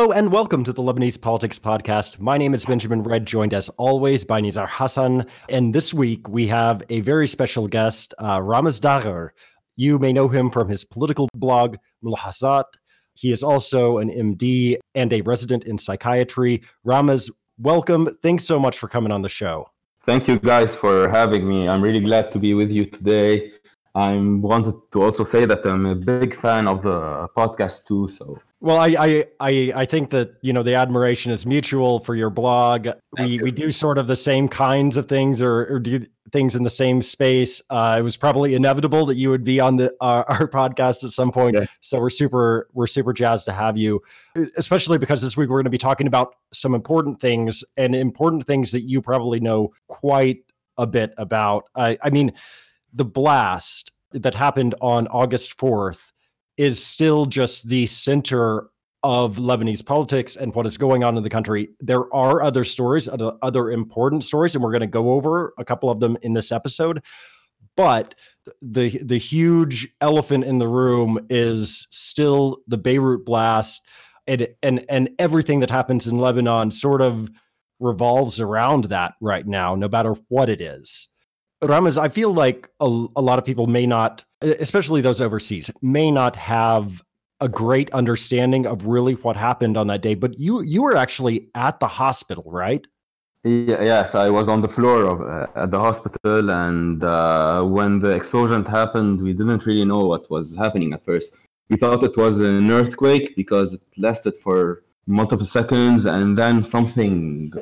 Hello and welcome to the Lebanese Politics Podcast. My name is Benjamin Redd, joined as always by Nizar Hassan. And this week we have a very special guest, uh, Dagher. You may know him from his political blog, Moulahazat. He is also an MD and a resident in psychiatry. Ramez, welcome. Thanks so much for coming on the show. Thank you guys for having me. I'm really glad to be with you today. I wanted to also say that I'm a big fan of the podcast too. So well, I, I, I, I think that you know the admiration is mutual for your blog. we you. we do sort of the same kinds of things, or, or do things in the same space. Uh, it was probably inevitable that you would be on the uh, our podcast at some point. Yeah. So we're super we're super jazzed to have you, especially because this week we're going to be talking about some important things and important things that you probably know quite a bit about. I, I mean, the blast that happened on August fourth is still just the center of Lebanese politics and what is going on in the country. There are other stories, other, other important stories, and we're going to go over a couple of them in this episode. But the the huge elephant in the room is still the Beirut blast, and and and everything that happens in Lebanon sort of revolves around that right now, no matter what it is. Ramez, I feel like a, a lot of people may not, especially those overseas, may not have a great understanding of really what happened on that day. But you you were actually at the hospital, right? Yeah, yes, I was on the floor of uh, at the hospital, and uh, when the explosion happened, we didn't really know what was happening at first. We thought it was an earthquake because it lasted for multiple seconds, and then something,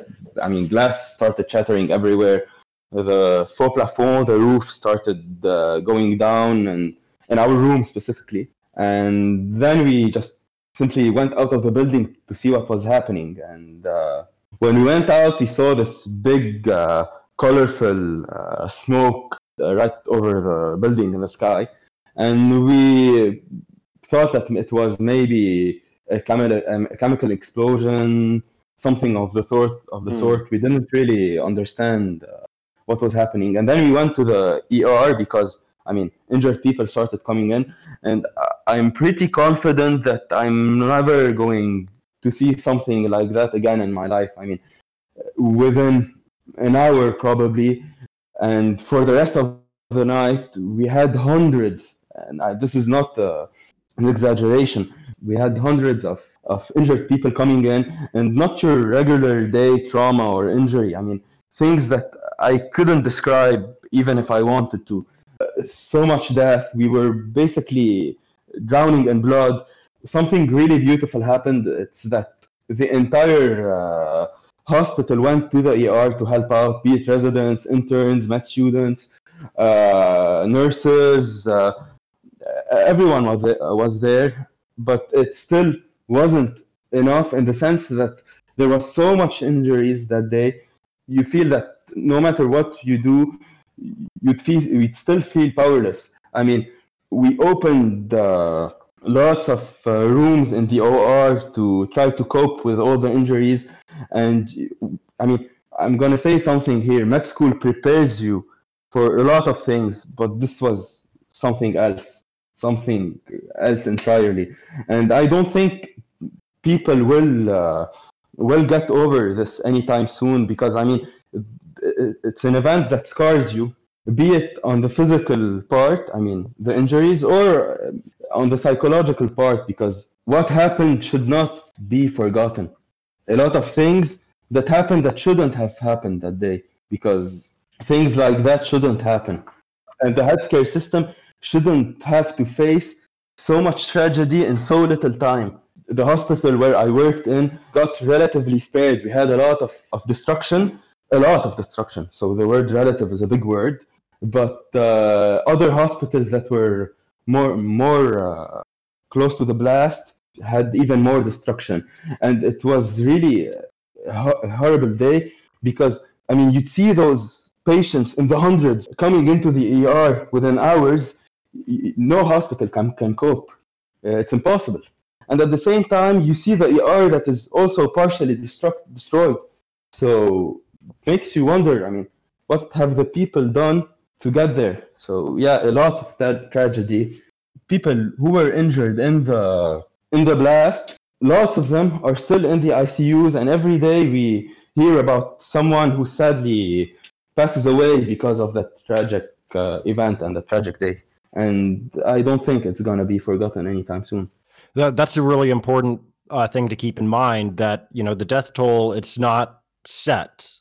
I mean, glass started shattering everywhere the faux plafond, the roof started uh, going down, and in our room specifically. And then we just simply went out of the building to see what was happening. And uh, when we went out, we saw this big, uh, colorful uh, smoke uh, right over the building in the sky, and we thought that it was maybe a, chemi- a chemical explosion, something of the sort. Of the mm. sort, we didn't really understand uh, what was happening. And then we went to the ER because, I mean, injured people started coming in. And I'm pretty confident that I'm never going to see something like that again in my life. I mean, within an hour probably. And for the rest of the night, we had hundreds, and I, this is not uh, an exaggeration. We had hundreds of, of injured people coming in, and not your regular day trauma or injury. I mean, things that I couldn't describe even if I wanted to. So much death. We were basically drowning in blood. Something really beautiful happened. It's that the entire uh, hospital went to the ER to help out, be it residents, interns, med students, uh, nurses. Uh, everyone was was there, but it still wasn't enough in the sense that there was so much injuries that day. You feel that no matter what you do, you'd feel you'd still feel powerless. I mean, we opened uh, lots of uh, rooms in the OR to try to cope with all the injuries, and I mean, I'm gonna say something here. Med school prepares you for a lot of things, but this was something else, something else entirely, and I don't think people will uh, will get over this anytime soon because I mean it's an event that scars you, be it on the physical part, I mean, the injuries, or uh, on the psychological part, because what happened should not be forgotten. A lot of things that happened that shouldn't have happened that day, because things like that shouldn't happen. And the healthcare system shouldn't have to face so much tragedy in so little time. The hospital where I worked in got relatively spared. We had a lot of, of destruction, a lot of destruction. So the word relative is a big word, but uh, other hospitals that were more more uh, close to the blast had even more destruction, and it was really a horrible day because I mean you'd see those patients in the hundreds coming into the ER within hours. No hospital can can cope. Uh, it's impossible. And at the same time, you see the ER that is also partially destruct, destroyed. So makes you wonder. I mean, what have the people done to get there? So yeah, a lot of that tragedy. People who were injured in the in the blast lots of them are still in the ICUs, and every day we hear about someone who sadly passes away because of that tragic uh, event and the tragic day. And I don't think it's going to be forgotten anytime soon. That, that's a really important uh, thing to keep in mind that, you know, the death toll, it's not set.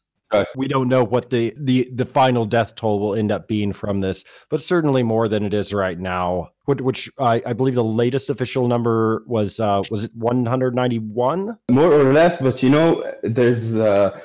We don't know what the, the the final death toll will end up being from this, but certainly more than it is right now. Which, which I, I believe the latest official number was uh, was it 191? More or less, but you know, there's uh,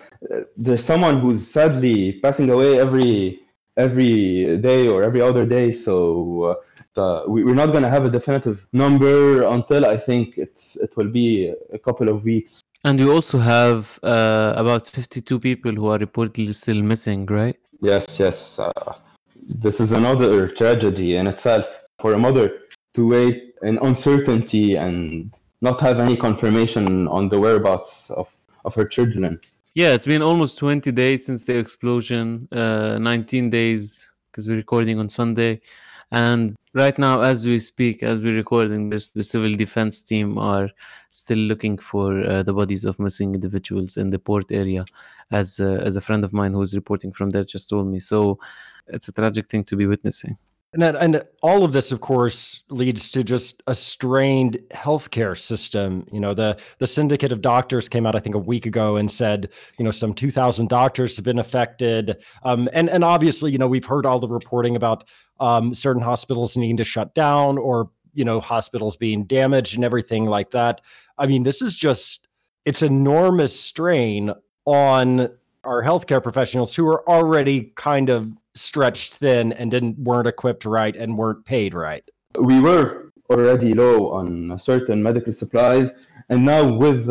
there's someone who's sadly passing away every every day or every other day. So uh, we, are not going to have a definitive number until I think it's it will be a couple of weeks. And we also have uh, about 52 people who are reportedly still missing, right? Yes, yes. Uh, this is another tragedy in itself for a mother to wait in uncertainty and not have any confirmation on the whereabouts of, of her children. Yeah, it's been almost 20 days since the explosion, uh, 19 days because we're recording on Sunday. And right now, as we speak, as we're recording this, the civil defense team are still looking for uh, the bodies of missing individuals in the port area, as uh, as a friend of mine who's reporting from there just told me. So it's a tragic thing to be witnessing. And, and all of this, of course, leads to just a strained healthcare system. You know, the the syndicate of doctors came out, I think, a week ago and said, you know, some 2,000 doctors have been affected. Um, and and obviously, you know, we've heard all the reporting about um, certain hospitals needing to shut down or you know hospitals being damaged and everything like that. I mean, this is just it's enormous strain on our healthcare professionals who are already kind of stretched thin and didn't weren't equipped right and weren't paid right. We were already low on certain medical supplies, and now with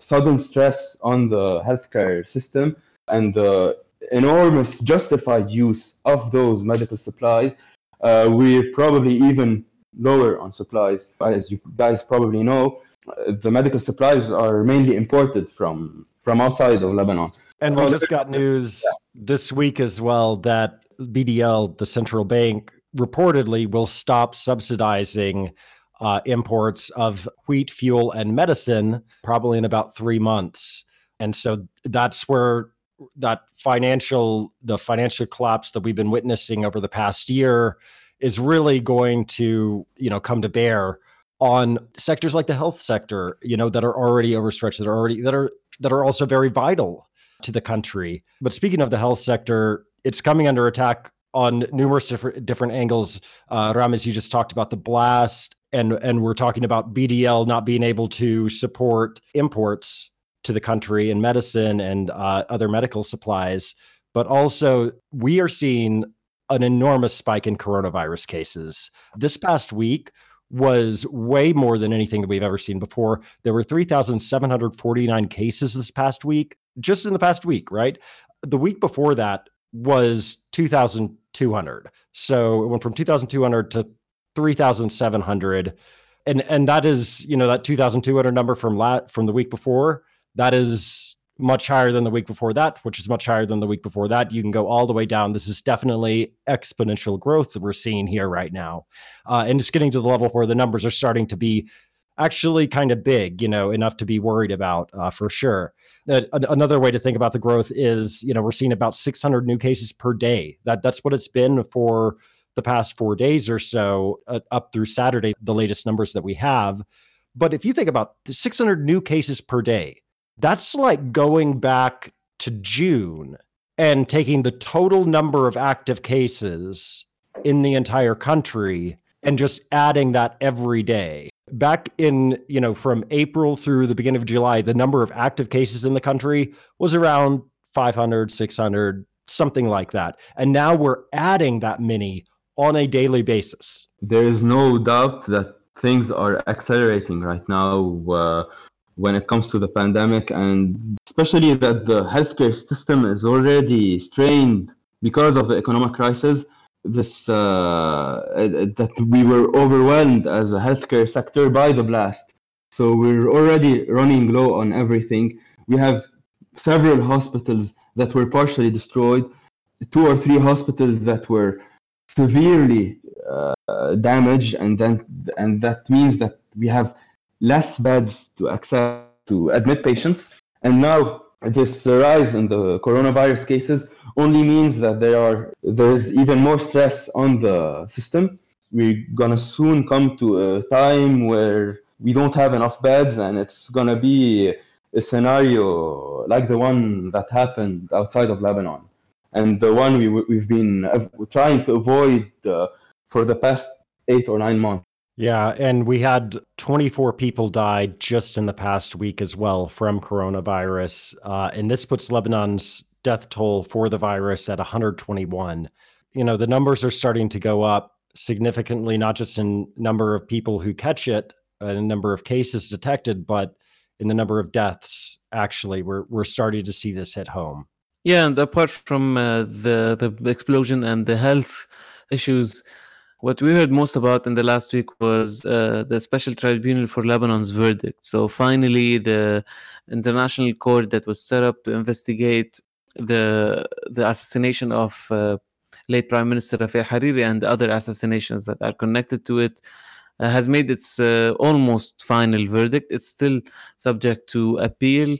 sudden stress on the healthcare system and the enormous justified use of those medical supplies, uh, we're probably even lower on supplies. As you guys probably know, uh, the medical supplies are mainly imported from from outside of Lebanon. And we just got news this week as well that BDL, the central bank, reportedly will stop subsidizing uh, imports of wheat, fuel, and medicine probably in about three months. And so that's where that financial the financial collapse that we've been witnessing over the past year is really going to you know come to bear on sectors like the health sector you know that are already overstretched that are already that are that are also very vital to the country. But speaking of the health sector, it's coming under attack on numerous different different angles. Uh, Ramez, you just talked about the blast, and and we're talking about BDL not being able to support imports to the country in medicine and uh, other medical supplies. But also, we are seeing an enormous spike in coronavirus cases. This past week, was way more than anything that we've ever seen before. There were 3,749 cases this past week just in the past week, right? The week before that was 2,200. So it went from 2,200 to 3,700. And and that is, you know, that 2,200 number from la- from the week before, that is much higher than the week before that, which is much higher than the week before that. You can go all the way down. This is definitely exponential growth that we're seeing here right now. Uh, and it's getting to the level where the numbers are starting to be actually kind of big, you know, enough to be worried about uh, for sure. Uh, another way to think about the growth is, you know, we're seeing about 600 new cases per day. That that's what it's been for the past four days or so, uh, up through Saturday, the latest numbers that we have. But if you think about 600 new cases per day, that's like going back to June and taking the total number of active cases in the entire country and just adding that every day. Back in you know from april through the beginning of july the number of active cases in the country was around 500 600 something like that. And now we're adding that many on a daily basis. There is no doubt that things are accelerating right now uh, when it comes to the pandemic and especially that the healthcare system is already strained because of the economic crisis this uh, that we were overwhelmed as a healthcare sector by the blast. So we're already running low on everything. We have several hospitals that were partially destroyed, two or three hospitals that were severely uh, damaged, and then and that means that we have less beds to accept to admit patients, and now this rise in the coronavirus cases only means that there are there is even more stress on the system. We're gonna soon come to a time where we don't have enough beds, and it's gonna be a scenario like the one that happened outside of Lebanon, and the one we we've been trying to avoid uh, for the past eight or nine months. Yeah, and we had 24 people die just in the past week as well from coronavirus. Uh, and this puts Lebanon's death toll for the virus at 121. You know, the numbers are starting to go up significantly, not just in number of people who catch it and number of cases detected, but in the number of deaths. Actually, we're we're starting to see this hit home. Yeah, and apart from uh, the the explosion and the health issues, what we heard most about in the last week was uh, the Special Tribunal for Lebanon's verdict. So finally, the international court that was set up to investigate the the assassination of uh, late Prime Minister Rafiq Hariri and other assassinations that are connected to it uh, has made its uh, almost final verdict. It's still subject to appeal,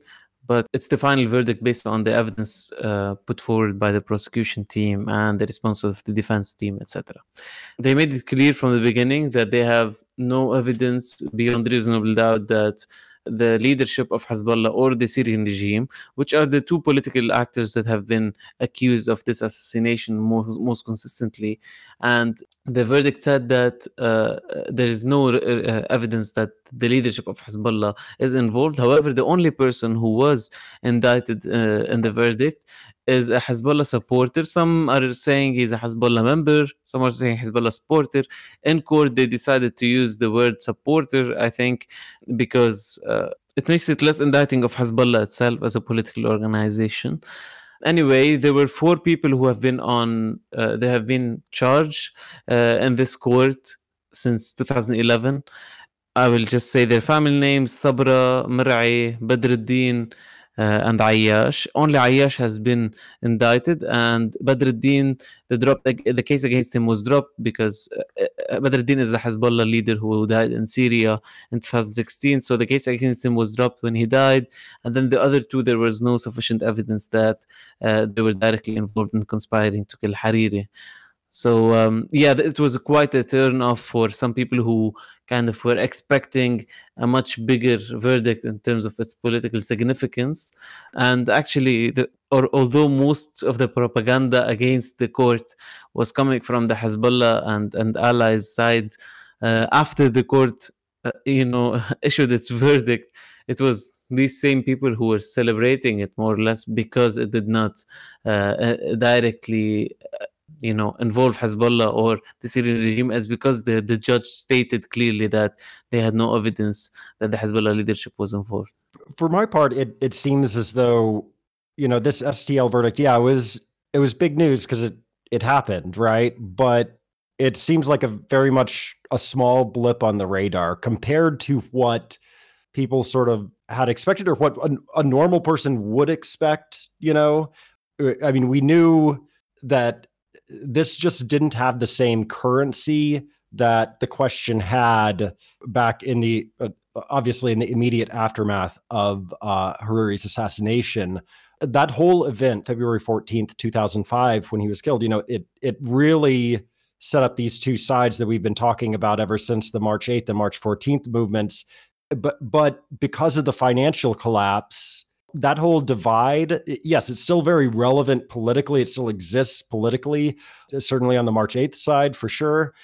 but it's the final verdict based on the evidence uh, put forward by the prosecution team and the response of the defense team, etc. They made it clear from the beginning that they have no evidence beyond reasonable doubt that the leadership of Hezbollah or the Syrian regime, which are the two political actors that have been accused of this assassination most, most consistently. And the verdict said that uh, there is no uh, evidence that the leadership of Hezbollah is involved. However, the only person who was indicted uh, in the verdict is a Hezbollah supporter. Some are saying he's a Hezbollah member. Some are saying Hezbollah supporter. In court, they decided to use the word supporter, I think, because uh, it makes it less indicting of Hezbollah itself as a political organization. Anyway, there were four people who have been on, uh, they have been charged uh, in this court since 2011. I will just say their family names Sabra, Mir'i, Badruddin, and Ayyash. Only Ayyash has been indicted, and Badruddin, the drop, the, the case against him was dropped because uh, uh Badruddin is the Hezbollah leader who died in Syria in 2016. So the case against him was dropped when he died, and then the other two, there was no sufficient evidence that uh, they were directly involved in conspiring to kill Hariri. So um, yeah, it was quite a turn off for some people who kind of were expecting a much bigger verdict in terms of its political significance. And actually, the, or although most of the propaganda against the court was coming from the Hezbollah and and allies side, uh, after the court, uh, you know, issued its verdict, it was these same people who were celebrating it more or less because it did not uh, uh directly uh, you know involve Hezbollah or the Syrian regime is because the, the judge stated clearly that they had no evidence that the Hezbollah leadership was involved. For my part, it it seems as though you know this STL verdict, yeah, it was it was big news because it it happened, right? But it seems like a very much a small blip on the radar compared to what people sort of had expected or what a, a normal person would expect. You know, I mean, we knew that this just didn't have the same currency that the question had back in the uh, obviously in the immediate aftermath of uh, Hariri's assassination. That whole event, February 14th, 2005, when he was killed, you know, it it really set up these two sides that we've been talking about ever since the March 8th and March 14th movements. But but because of the financial collapse, that whole divide, yes, it's still very relevant politically. It still exists politically, uh, certainly on the March 8th side for sure.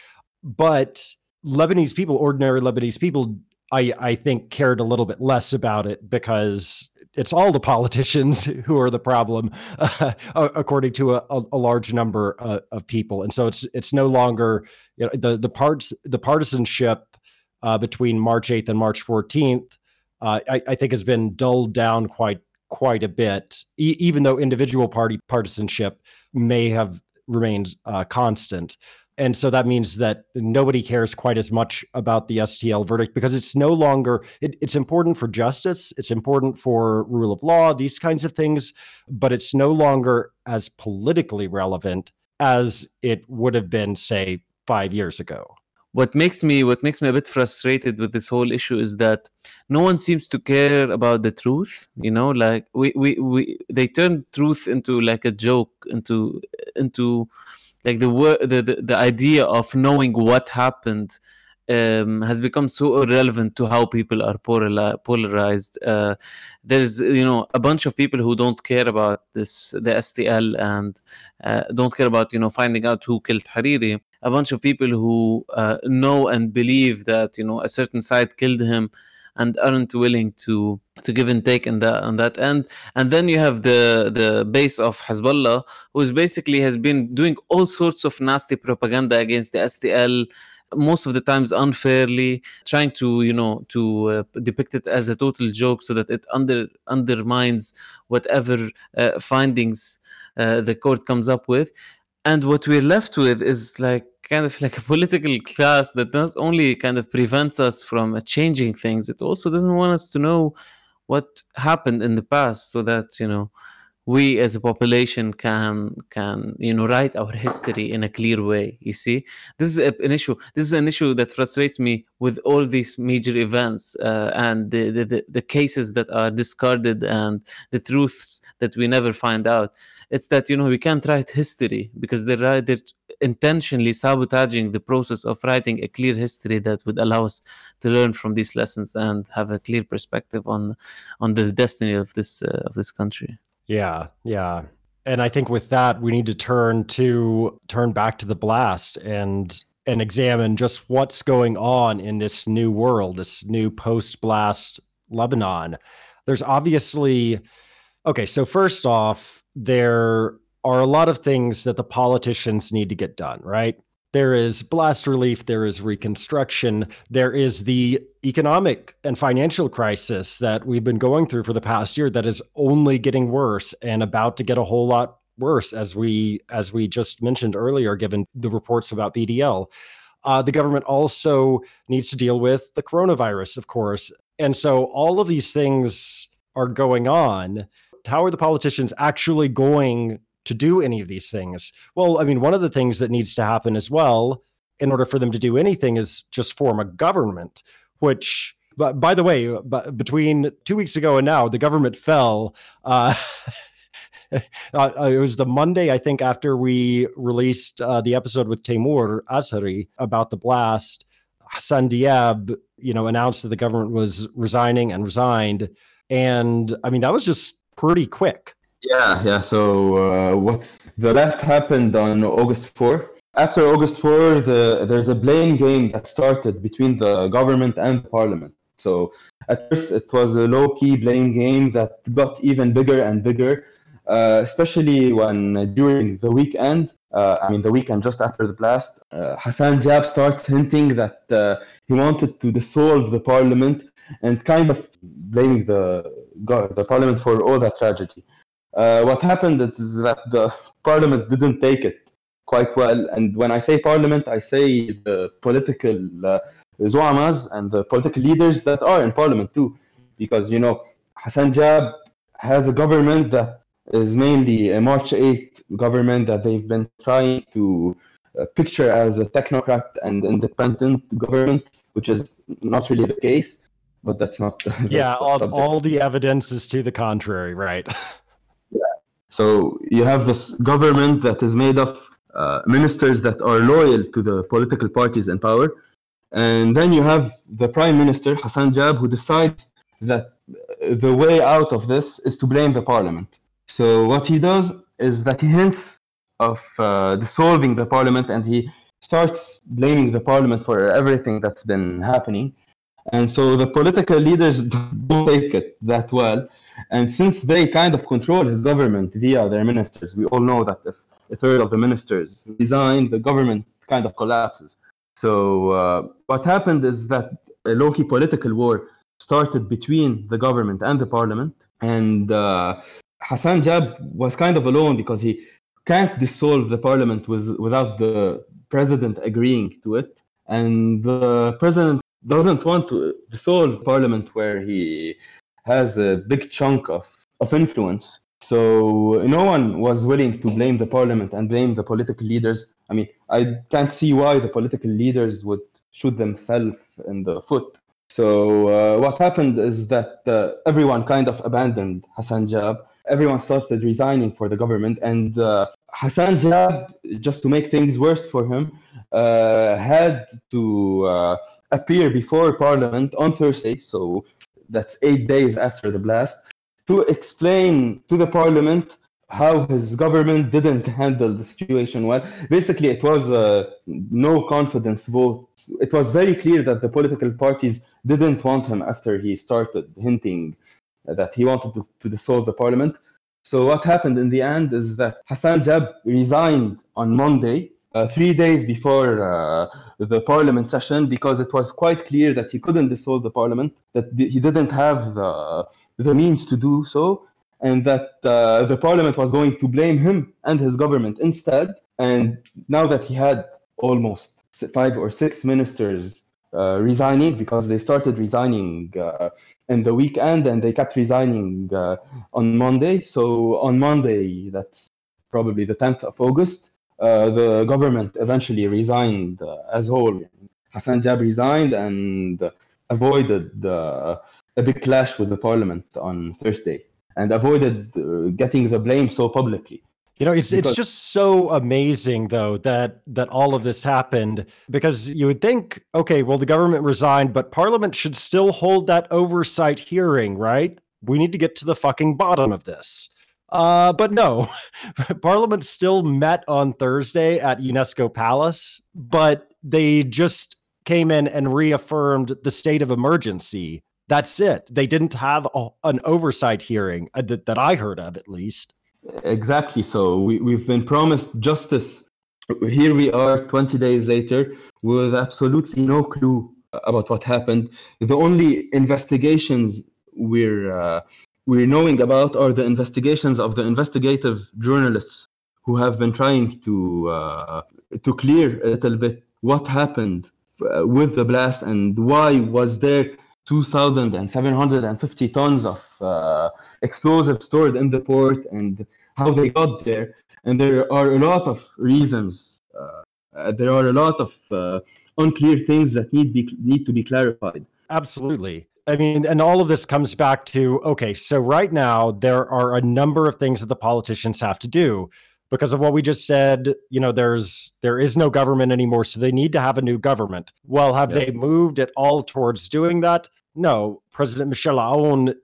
But Lebanese people, ordinary Lebanese people, I, I think cared a little bit less about it because it's all the politicians who are the problem, uh, according to a, a large number uh, of people. And so it's it's no longer you know the the parts the partisanship uh, between March 8th and March 14th uh, I, I, think has been dulled down quite quite a bit, e- even though individual party partisanship may have remained uh, constant. And so that means that nobody cares quite as much about the STL verdict because it's no longer, it, it's important for justice, it's important for rule of law, these kinds of things, but it's no longer as politically relevant as it would have been, say, five years ago. What makes me what makes me a bit frustrated with this whole issue is that no one seems to care about the truth you know like we we, we they turn truth into like a joke into into like the word the, the, the idea of knowing what happened um, has become so irrelevant to how people are polarized. Uh, there's you know a bunch of people who don't care about this the STL and uh, don't care about you know finding out who killed Hariri. A bunch of people who uh, know and believe that you know a certain side killed him and aren't willing to to give and take in that on that end. And then you have the the base of Hezbollah, who basically has been doing all sorts of nasty propaganda against the STL most of the times unfairly trying to you know to uh, depict it as a total joke so that it under undermines whatever uh, findings uh, the court comes up with and what we're left with is like kind of like a political class that not only kind of prevents us from changing things it also doesn't want us to know what happened in the past so that you know we as a population can can you know write our history in a clear way you see? This is an issue this is an issue that frustrates me with all these major events uh, and the, the the cases that are discarded and the truths that we never find out it's that you know we can't write history because they're they're intentionally sabotaging the process of writing a clear history that would allow us to learn from these lessons and have a clear perspective on on the destiny of this uh, of this country yeah, yeah. And I think with that, we need to turn to turn back to the blast and and examine just what's going on in this new world, this new post blast Lebanon. There's obviously okay, so first off, there are a lot of things that the politicians need to get done, right? There is blast relief, there is reconstruction, there is the economic and financial crisis that we've been going through for the past year that is only getting worse and about to get a whole lot worse as we as we just mentioned earlier given the reports about BDL. Uh, the government also needs to deal with the coronavirus, of course. And so all of these things are going on. How are the politicians actually going to do any of these things? Well, I mean, one of the things that needs to happen as well, in order for them to do anything, is just form a government, which. But by the way, between two weeks ago and now, the government fell. Uh, uh, it was the Monday, I think, after we released uh, the episode with Taimour Azhari about the blast. Hassan Diab, you know, announced that the government was resigning and resigned, and I mean that was just pretty quick. Yeah, yeah. So uh, what's the last happened on August 4. After August 4, the, there's a blame game that started between the government and the parliament. So at first it was a low-key blame game that got even bigger and bigger, uh, especially when uh, during the weekend, uh, I mean the weekend just after the blast, uh, Hassan Diab starts hinting that uh, he wanted to dissolve the parliament and kind of blaming the the parliament for all that tragedy. Uh, what happened is that the parliament didn't take it quite well. And when I say parliament, I say the political uh, zuamas and the political leaders that are in parliament too. Because, you know, Hassan Diab has a government that is mainly a March 8 government that they've been trying to uh, picture as a technocrat and independent government, which is not really the case. But that's not. That's yeah, all, all the evidence is to the contrary, right? yeah. So you have this government that is made of uh, ministers that are loyal to the political parties in power. And then you have the prime minister, Hassan Diab who decides that the way out of this is to blame the parliament. So what he does is that he hints of uh, dissolving the parliament and he starts blaming the parliament for everything that's been happening. And so the political leaders don't take it that well. And since they kind of control his government via their ministers, we all know that if a third of the ministers resign, the government kind of collapses. So uh, what happened is that a low-key political war started between the government and the parliament, and uh, Hassan Diab was kind of alone because he can't dissolve the parliament with, without the president agreeing to it, and the president doesn't want to dissolve parliament where he has a big chunk of, of influence. So no one was willing to blame the parliament and blame the political leaders. I mean, I can't see why the political leaders would shoot themselves in the foot. So uh, what happened is that uh, everyone kind of abandoned Hassan Diab. Everyone started resigning for the government, and uh, Hassan Diab, just to make things worse for him, uh, had to uh, appear before Parliament on Thursday. So that's eight days after the blast to explain to the Parliament how his government didn't handle the situation well. Basically, it was a no confidence vote. It was very clear that the political parties didn't want him after he started hinting that he wanted to, to dissolve the parliament. So what happened in the end is that Hassan Diab resigned on Monday, uh, three days before uh, the parliament session, because it was quite clear that he couldn't dissolve the parliament, that he didn't have the, the means to do so, and that uh, the parliament was going to blame him and his government instead. And now that he had almost five or six ministers uh, resigning because they started resigning uh, in the weekend and they kept resigning uh, on Monday. So on Monday, that's probably the 10th of August, the government eventually resigned uh, as a whole. Hassan Diab resigned and avoided a big clash with the parliament on Thursday and avoided uh, getting the blame so publicly. You know, it's because, it's just so amazing though that that all of this happened because you would think, okay, well the government resigned, but parliament should still hold that oversight hearing, right? We need to get to the fucking bottom of this. Uh, but no, Parliament still met on Thursday at UNESCO Palace, but they just came in and reaffirmed the state of emergency that's it. They didn't have a, an oversight hearing uh, that, that I heard of, at least. Exactly. So we, we've been promised justice. Here we are 20 days later with absolutely no clue about what happened. The only investigations we're uh, we're knowing about are the investigations of the investigative journalists who have been trying to uh, to clear a little bit what happened uh, with the blast and why was there 2,750 tons of uh, explosives stored in the port and how they got there. And there are a lot of reasons. Uh, uh, there are a lot of uh, unclear things that need be need to be clarified. Absolutely. I mean, and all of this comes back to okay, so right now there are a number of things that the politicians have to do because of what we just said you know there's there is no government anymore so they need to have a new government. Well have yeah. they moved at all towards doing that? No. President michel aoun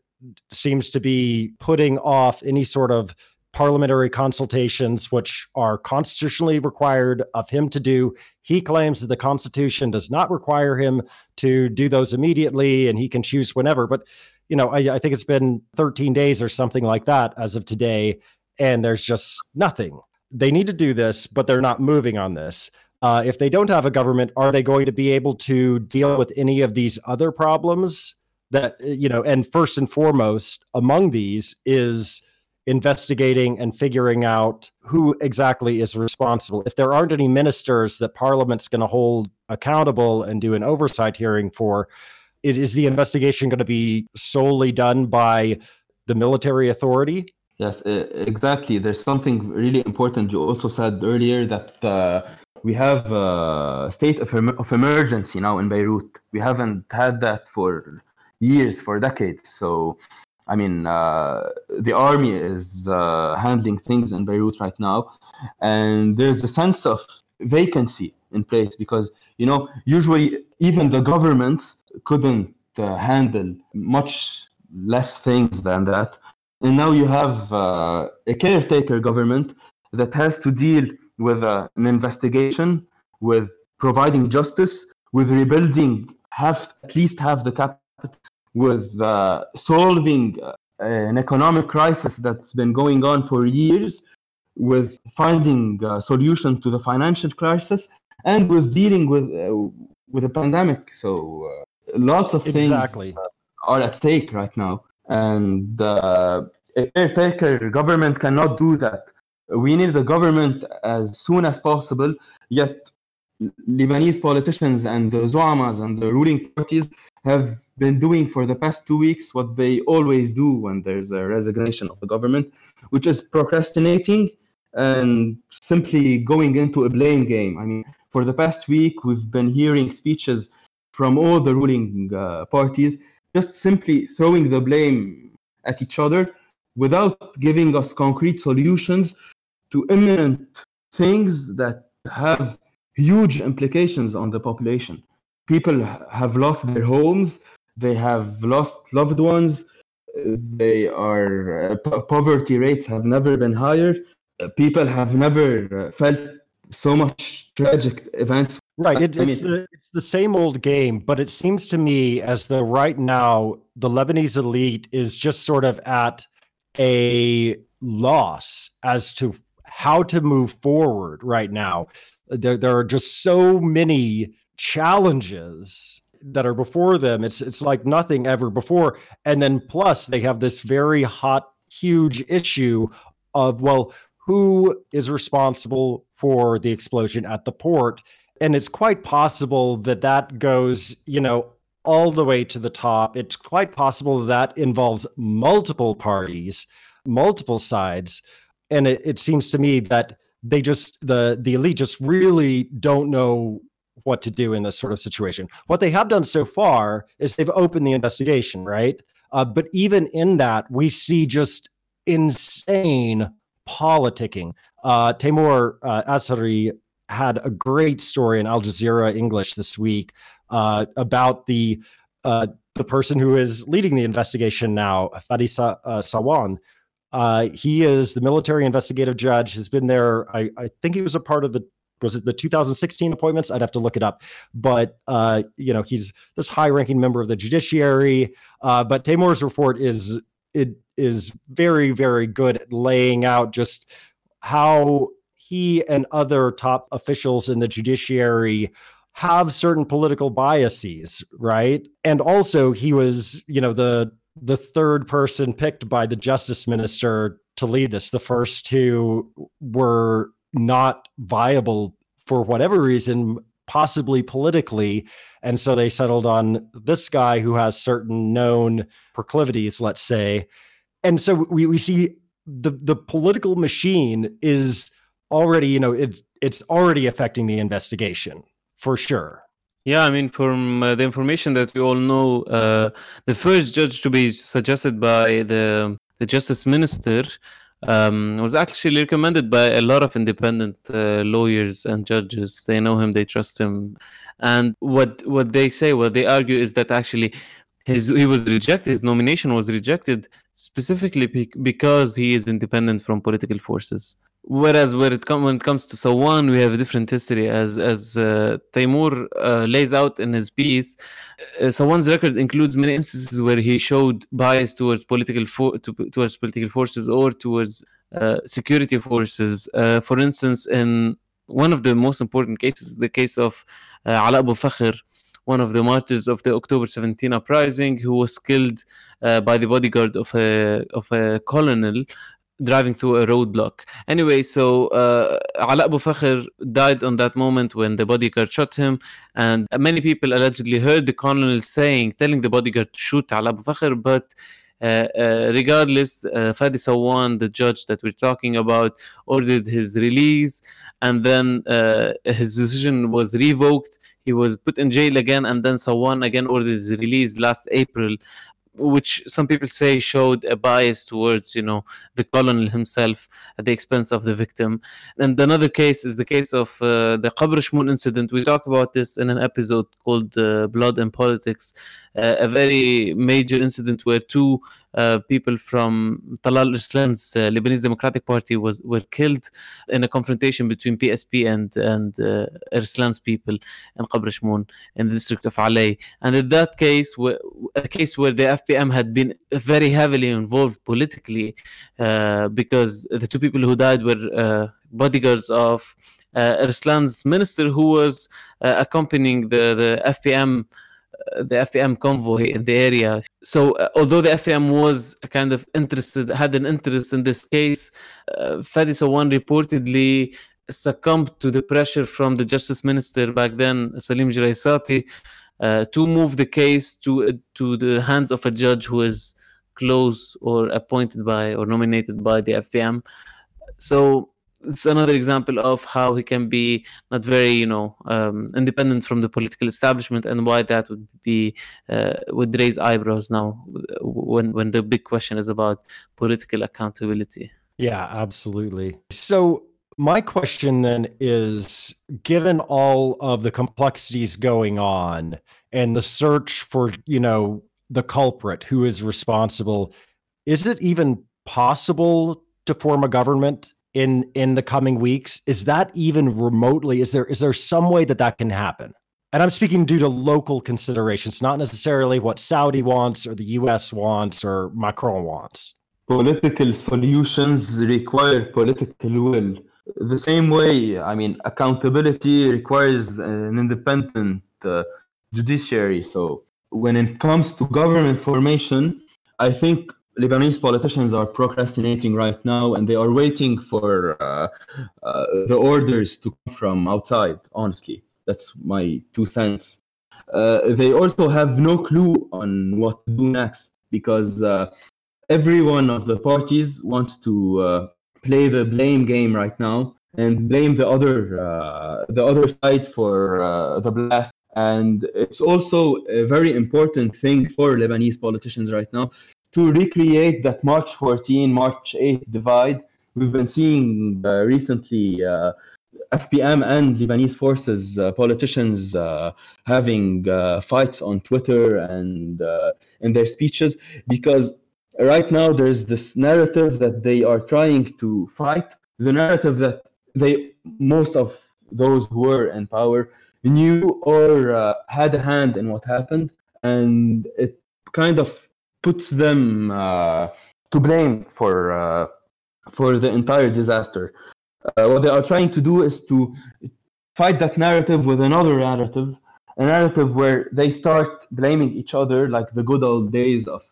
seems to be putting off any sort of parliamentary consultations which are constitutionally required of him to do he claims that the constitution does not require him to do those immediately and he can choose whenever but you know I, I think it's been 13 days or something like that as of today and there's just nothing. They need to do this, but they're not moving on this. Uh, if they don't have a government, are they going to be able to deal with any of these other problems? That you know, and first and foremost among these is investigating and figuring out who exactly is responsible. If there aren't any ministers that Parliament's going to hold accountable and do an oversight hearing for, is the investigation going to be solely done by the military authority Yes, exactly. There's something really important. You also said earlier that uh, we have a state of, of emergency now in Beirut. We haven't had that for years, for decades. So, I mean, uh, the army is uh, handling things in Beirut right now, and there's a sense of vacancy in place because you know usually even the governments couldn't uh, handle much less things than that. And now you have uh, a caretaker government that has to deal with uh, an investigation, with providing justice, with rebuilding half, at least half the capital, with uh, solving uh, an economic crisis that's been going on for years, with finding a solution to the financial crisis, and with dealing with uh, with a pandemic. So uh, lots of things exactly. are at stake right now and uh, a caretaker government cannot do that. We need the government as soon as possible. Yet Lebanese politicians and the Zuamas and the ruling parties have been doing for the past two weeks what they always do when there's a resignation of the government, which is procrastinating and simply going into a blame game. I mean, for the past week, we've been hearing speeches from all the ruling uh, parties just simply throwing the blame at each other without giving us concrete solutions to imminent things that have huge implications on the population. People have lost their homes, they have lost loved ones, they are uh, poverty rates have never been higher. Uh, people have never uh, felt so much tragic events. Right. It, it's, the, it's the same old game, but it seems to me as though right now the Lebanese elite is just sort of at a loss as to how to move forward right now. There, there are just so many challenges that are before them. It's it's like nothing ever before. And then plus they have this very hot, huge issue of well, who is responsible for the explosion at the port? And it's quite possible that that goes, you know, all the way to the top. It's quite possible that, involves multiple parties, multiple sides. And it, it seems to me that they just the the elite just really don't know what to do in this sort of situation. What they have done so far is they've opened the investigation, right? Uh, but even in that, we see just insane politicking. Uh, Taimour uh, Azhari had a great story in Al Jazeera English this week uh, about the uh, the person who is leading the investigation now, Fadi Sa- uh, Sawan. Uh, he is the military investigative judge. Has been there. I, I think he was a part of the was it the 2016 appointments? I'd have to look it up. But uh, you know, he's this high-ranking member of the judiciary. Uh, but Taimour's report is it is very very good at laying out just how he and other top officials in the judiciary have certain political biases, right? And also, he was, you know, the the third person picked by the justice minister to lead this. The first two were not viable for whatever reason, possibly politically. And so they settled on this guy who has certain known proclivities, let's say. And so we, we see the the political machine is already, you know, it's it's already affecting the investigation for sure. Yeah, I mean, from uh, the information that we all know, uh, the first judge to be suggested by the the justice minister um, was actually recommended by a lot of independent uh, lawyers and judges. They know him, they trust him, and what what they say, what they argue is that actually his he was rejected. His nomination was rejected specifically because he is independent from political forces. Whereas when it, com- when it comes to Sawan, we have a different history. As as uh, Taimour uh, lays out in his piece, uh, Sawan's record includes many instances where he showed bias towards political to, towards political forces or towards uh, security forces. Uh, for instance, in one of the most important cases, the case of uh, Ala Abu Fakhr, one of the martyrs of the October 17 uprising, who was killed uh, by the bodyguard of a of a colonel driving through a roadblock. Anyway, so uh, Ala Abu Fakhr died on that moment when the bodyguard shot him, and many people allegedly heard the colonel saying, telling the bodyguard to shoot Ala Abu Fakhr, but uh, uh, regardless, uh, Fadi Sawan, the judge that we're talking about, ordered his release, and then uh, his decision was revoked. He was put in jail again, and then Sawan again ordered his release last April which some people say showed a bias towards you know the colonel himself at the expense of the victim and another case is the case of uh, the Qabr Shmoon incident we talk about this in an episode called uh, blood and politics uh, a very major incident where two uh, people from Talal Arslan's uh, Lebanese Democratic Party was were killed in a confrontation between PSP and and uh, Arslan's people in Qabr Shmoon in the district of Alay. And in that case, a case where the FPM had been very heavily involved politically, uh, because the two people who died were uh, bodyguards of uh, minister, who was uh, accompanying the the FPM the FPM convoy in the area. So, uh, although the FPM was kind of interested, had an interest in this case, uh, Fadi Sawan reportedly succumbed to the pressure from the justice minister back then, Salim Jiraisati, uh, to move the case to uh, to the hands of a judge who is close or appointed by or nominated by the FPM. So it's another example of how he can be not very you know um, independent from the political establishment and why that would be uh, would raise eyebrows now when when the big question is about political accountability yeah absolutely so my question then is given all of the complexities going on and the search for you know the culprit who is responsible is it even possible to form a government in in the coming weeks? Is that even remotely is there is there some way that that can happen? And i'm speaking due to local considerations not necessarily what saudi wants or the us wants or macron wants. Political solutions require political will the same way i mean accountability requires an independent uh, judiciary so when it comes to government formation i think Lebanese politicians are procrastinating right now, and they are waiting for uh, uh, the orders to come from outside. Honestly, that's my two cents. Uh, they also have no clue on what to do next because uh, every one of the parties wants to uh, play the blame game right now and blame the other uh, the other side for the blast and it's also a very important thing for Lebanese politicians right now to recreate that March 14, March 8 divide. We've been seeing uh, recently uh, FPM and Lebanese forces uh, politicians uh, having uh, fights on Twitter and uh, in their speeches because right now there's this narrative that they are trying to fight, the narrative that they most of those who were in power knew or had a hand in what happened, and it kind of puts them uh, to blame for uh, for the entire disaster. Uh, what they are trying to do is to fight that narrative with another narrative, a narrative where they start blaming each other, like the good old days of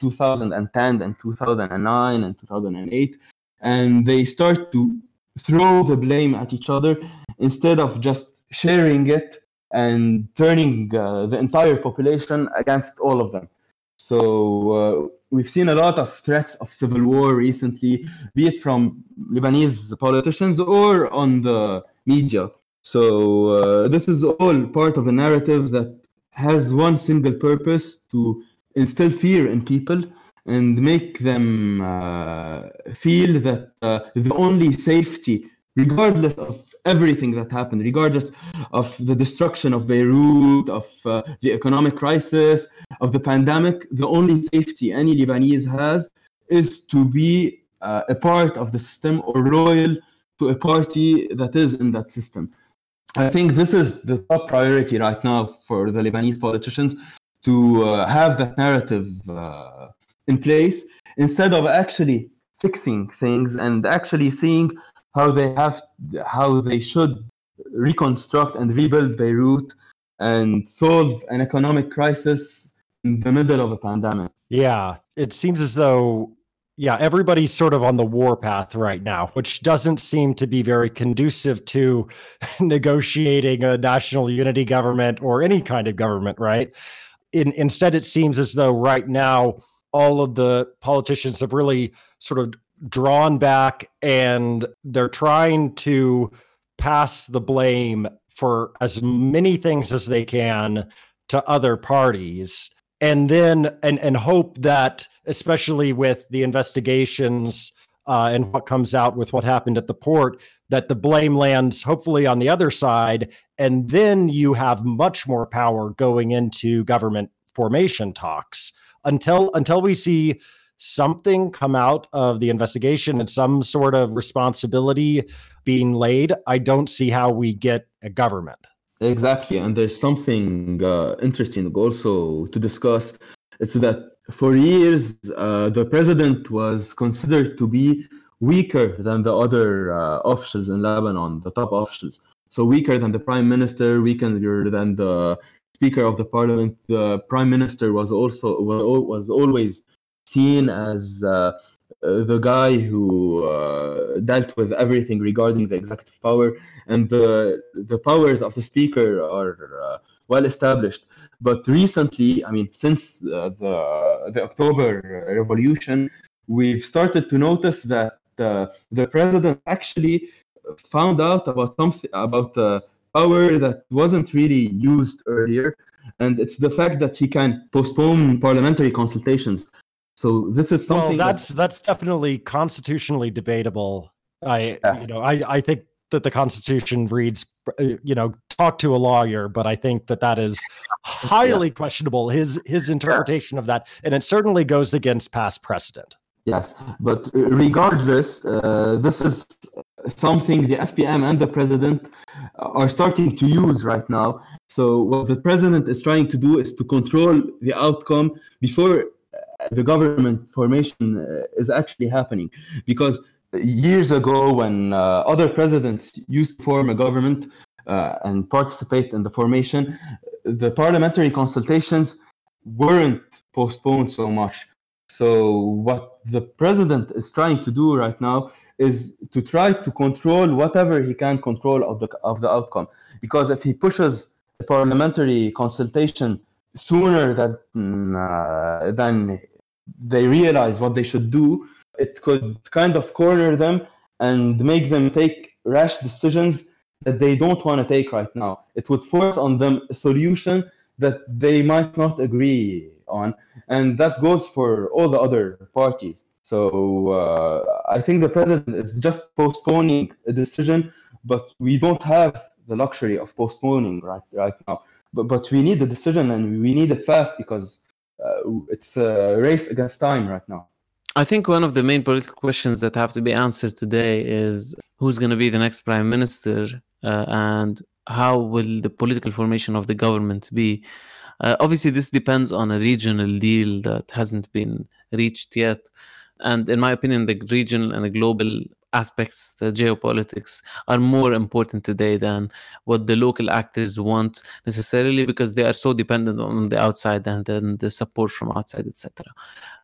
2010 and 2009 and 2008, and they start to throw the blame at each other instead of just sharing it and turning uh, the entire population against all of them. So uh, we've seen a lot of threats of civil war recently, be it from Lebanese politicians or on the media. So uh, this is all part of a narrative that has one single purpose to instill fear in people and make them uh, feel that uh, the only safety, regardless of everything that happened, regardless of the destruction of Beirut, of uh, the economic crisis, of the pandemic, the only safety any Lebanese has is to be uh, a part of the system or loyal to a party that is in that system. I think this is the top priority right now for the Lebanese politicians to uh, have that narrative uh, in place instead of actually fixing things and actually seeing how they have how they should reconstruct and rebuild Beirut and solve an economic crisis in the middle of a pandemic. Yeah, it seems as though yeah, everybody's sort of on the war path right now, which doesn't seem to be very conducive to negotiating a national unity government or any kind of government, right? In, instead, it seems as though right now all of the politicians have really sort of drawn back and they're trying to pass the blame for as many things as they can to other parties. And then and and hope that especially with the investigations uh, and what comes out with what happened at the port that the blame lands hopefully on the other side and then you have much more power going into government formation talks until until we see something come out of the investigation and some sort of responsibility being laid, I don't see how we get a government. Exactly. And there's something uh, interesting also to discuss. It's that for years, uh, the president was considered to be weaker than the other uh, officials in Lebanon, the top officials. So weaker than the prime minister, weaker than the speaker of the parliament. The prime minister was also was always seen as uh, uh, the guy who uh, dealt with everything regarding the executive power, and the the powers of the speaker are well established. But recently, I mean, since the the October Revolution, we've started to notice that uh, the president actually found out about something about uh, power that wasn't really used earlier, and it's the fact that he can postpone parliamentary consultations. So this is something. Well, that's that... that's definitely constitutionally debatable. I yeah. you know I I think that the Constitution reads, uh, you know, talk to a lawyer, but I think that that is highly yeah. questionable. His his interpretation yeah. of that, and it certainly goes against past precedent. Yes, but regardless, uh, this is something the FPM and the president are starting to use right now. So what the president is trying to do is to control the outcome before the government formation uh, is actually happening, because years ago when uh, other presidents used to form a government uh, and participate in the formation, the parliamentary consultations weren't postponed so much. So what the president is trying to do right now is to try to control whatever he can control of the of the outcome. Because if he pushes the parliamentary consultation sooner than uh, than they realize what they should do, it could kind of corner them and make them take rash decisions that they don't want to take right now. It would force on them a solution that they might not agree on, and that goes for all the other parties. So uh, I think the president is just postponing a decision, but we don't have the luxury of postponing right right now. But but we need the decision and we need it fast because uh, it's a race against time right now. I think one of the main political questions that have to be answered today is who's going to be the next prime minister uh, and how will the political formation of the government be. Uh, obviously, this depends on a regional deal that hasn't been reached yet. And in my opinion, the regional and the global aspects, the geopolitics, are more important today than what the local actors want necessarily because they are so dependent on the outside and then the support from outside, etc.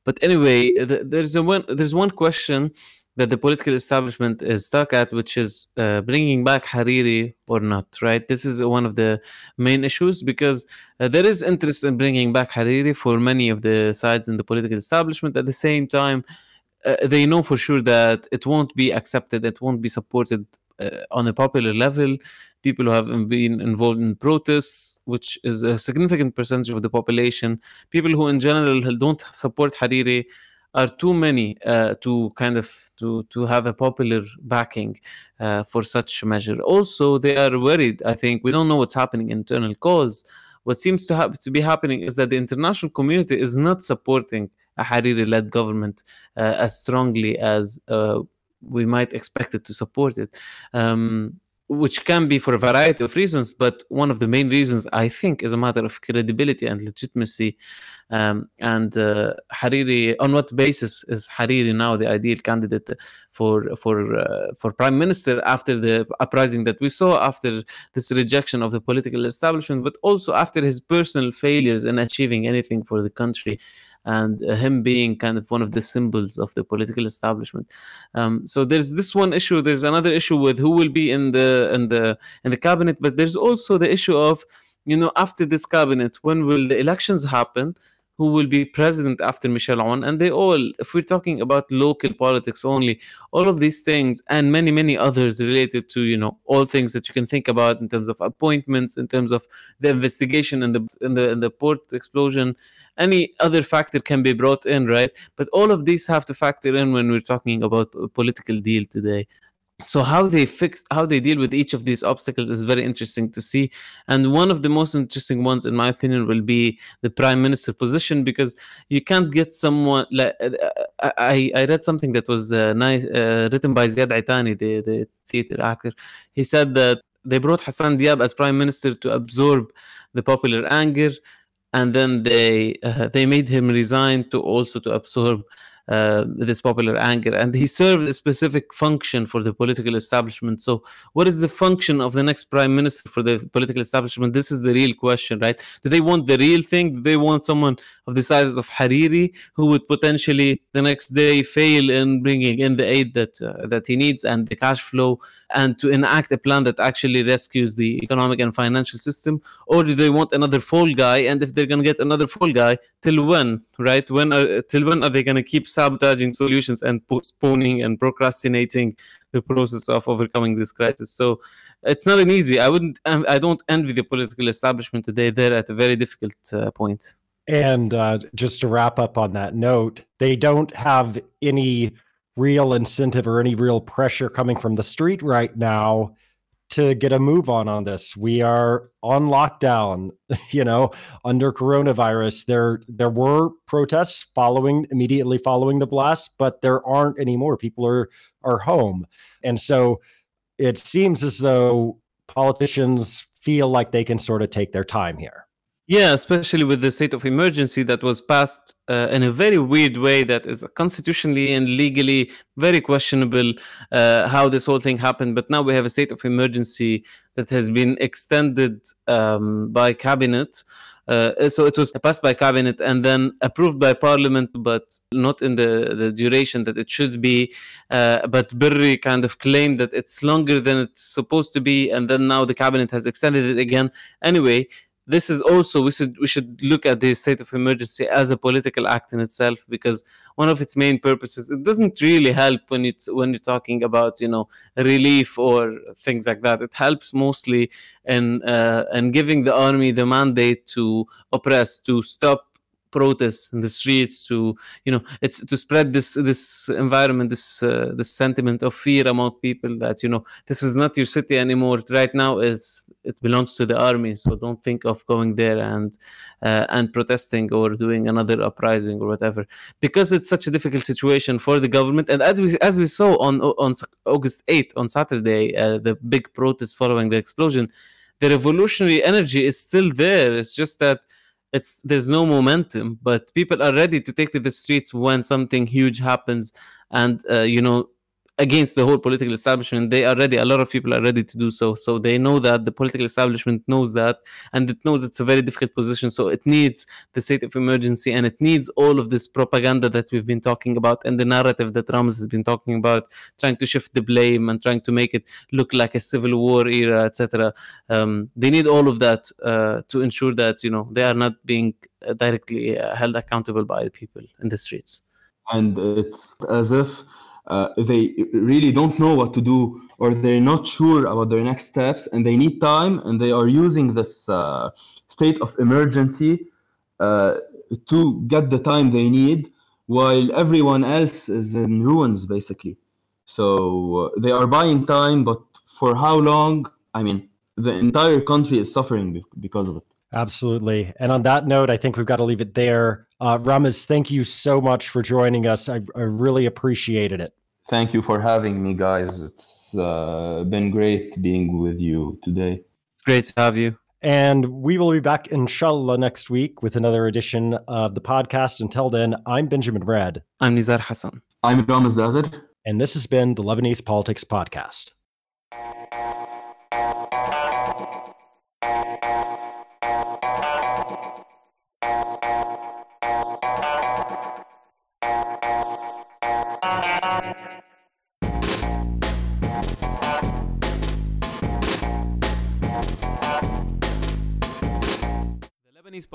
But anyway, there's a one there's one question that the political establishment is stuck at, which is uh, bringing back Hariri or not, right? This is one of the main issues because uh, there is interest in bringing back Hariri for many of the sides in the political establishment. At the same time, uh, they know for sure that it won't be accepted, it won't be supported uh, on a popular level. People who have been involved in protests, which is a significant percentage of the population, people who in general don't support Hariri, are too many uh, to kind of to to have a popular backing uh, for such a measure. Also, they are worried. I think we don't know what's happening in internal cause. What seems to have to be happening is that the international community is not supporting a Hariri-led government uh, as strongly as uh, we might expect it to support it. Um, which can be for a variety of reasons, but one of the main reasons I think is a matter of credibility and legitimacy. Um, and uh, Hariri, on what basis is Hariri now the ideal candidate for for uh, for prime minister after the uprising that we saw, after this rejection of the political establishment, but also after his personal failures in achieving anything for the country? And uh, him being kind of one of the symbols of the political establishment. Um, so there's this one issue. There's another issue with who will be in the in the in the cabinet, but there's also the issue of you know after this cabinet, when will the elections happen? who will be president after Michel Aoun. And they all, if we're talking about local politics only, all of these things and many, many others related to, you know, all things that you can think about in terms of appointments, in terms of the investigation and the in the in the port explosion, any other factor can be brought in, right? But all of these have to factor in when we're talking about a political deal today. So how they fix how they deal with each of these obstacles is very interesting to see. And one of the most interesting ones in my opinion will be the prime minister position because you can't get someone like uh, uh, i i read something that was uh, nice uh, written by Ziad Itani the the theater actor. He said that they brought Hassan Diab as prime minister to absorb the popular anger and then they uh, they made him resign to also to absorb uh, this popular anger and he served a specific function for the political establishment. So what is the function of the next prime minister for the political establishment? This is the real question right? Do they want the real thing? Do they want someone of the size of hariri who would potentially the next day fail in bringing in the aid that uh, that he needs and the cash flow and to enact a plan that actually rescues the economic and financial system? Or do they want another fall guy? And if they're going to get another fall guy till when, right? When are, till when are they going to keep sabotaging solutions and postponing and procrastinating the process of overcoming this crisis? So it's not an easy. I wouldn't. I don't envy the political establishment today. They're at a very difficult uh, point. And uh, just to wrap up on that note, they don't have any real incentive or any real pressure coming from the street right now to get a move on on this. We are on lockdown, you know, under coronavirus. There there were protests following immediately following the blast, but there aren't anymore. People are are home. And so it seems as though politicians feel like they can sort of take their time here. Yeah, especially with the state of emergency that was passed uh, in a very weird way that is constitutionally and legally very questionable uh, how this whole thing happened. But now we have a state of emergency that has been extended um, by cabinet. Uh, so it was passed by cabinet and then approved by parliament, but not in the, the duration that it should be. Uh, but Berri kind of claimed that it's longer than it's supposed to be, and then now the cabinet has extended it again. Anyway, this is also we should we should look at the state of emergency as a political act in itself because one of its main purposes it doesn't really help when it's when you're talking about you know relief or things like that. It helps mostly in uh, in giving the army the mandate to oppress to stop protests in the streets to you know it's to spread this this environment this uh, this sentiment of fear among people that you know this is not your city anymore. Right now is it belongs to the army so don't think of going there and uh, and protesting or doing another uprising or whatever. Because it's such a difficult situation for the government and as we as we saw on on August 8th on Saturday uh, the big protest following the explosion the revolutionary energy is still there. It's just that it's there's no momentum but people are ready to take to the streets when something huge happens. And uh, you know against the whole political establishment they are ready a lot of people are ready to do so. So they know that the political establishment knows that and it knows it's a very difficult position. So it needs the state of emergency and it needs all of this propaganda that we've been talking about and the narrative that Ramez has been talking about trying to shift the blame and trying to make it look like a civil war era etc um, they need all of that uh, to ensure that you know they are not being uh, directly uh, held accountable by the people in the streets. And it's as if they really don't know what to do or they're not sure about their next steps and they need time and they are using this uh, state of emergency uh, to get the time they need while everyone else is in ruins basically. So uh, they are buying time but for how long? I mean the entire country is suffering because of it Absolutely. And on that note, I think we've got to leave it there. Uh, Ramez, thank you so much for joining us. I, I really appreciated it. Thank you for having me, guys. It's uh, been great being with you today. It's great to have you. And we will be back, inshallah, next week with another edition of the podcast. Until then, I'm Benjamin Redd. I'm Nizar Hassan. I'm Ramez Dagher. And this has been the Lebanese Politics Podcast.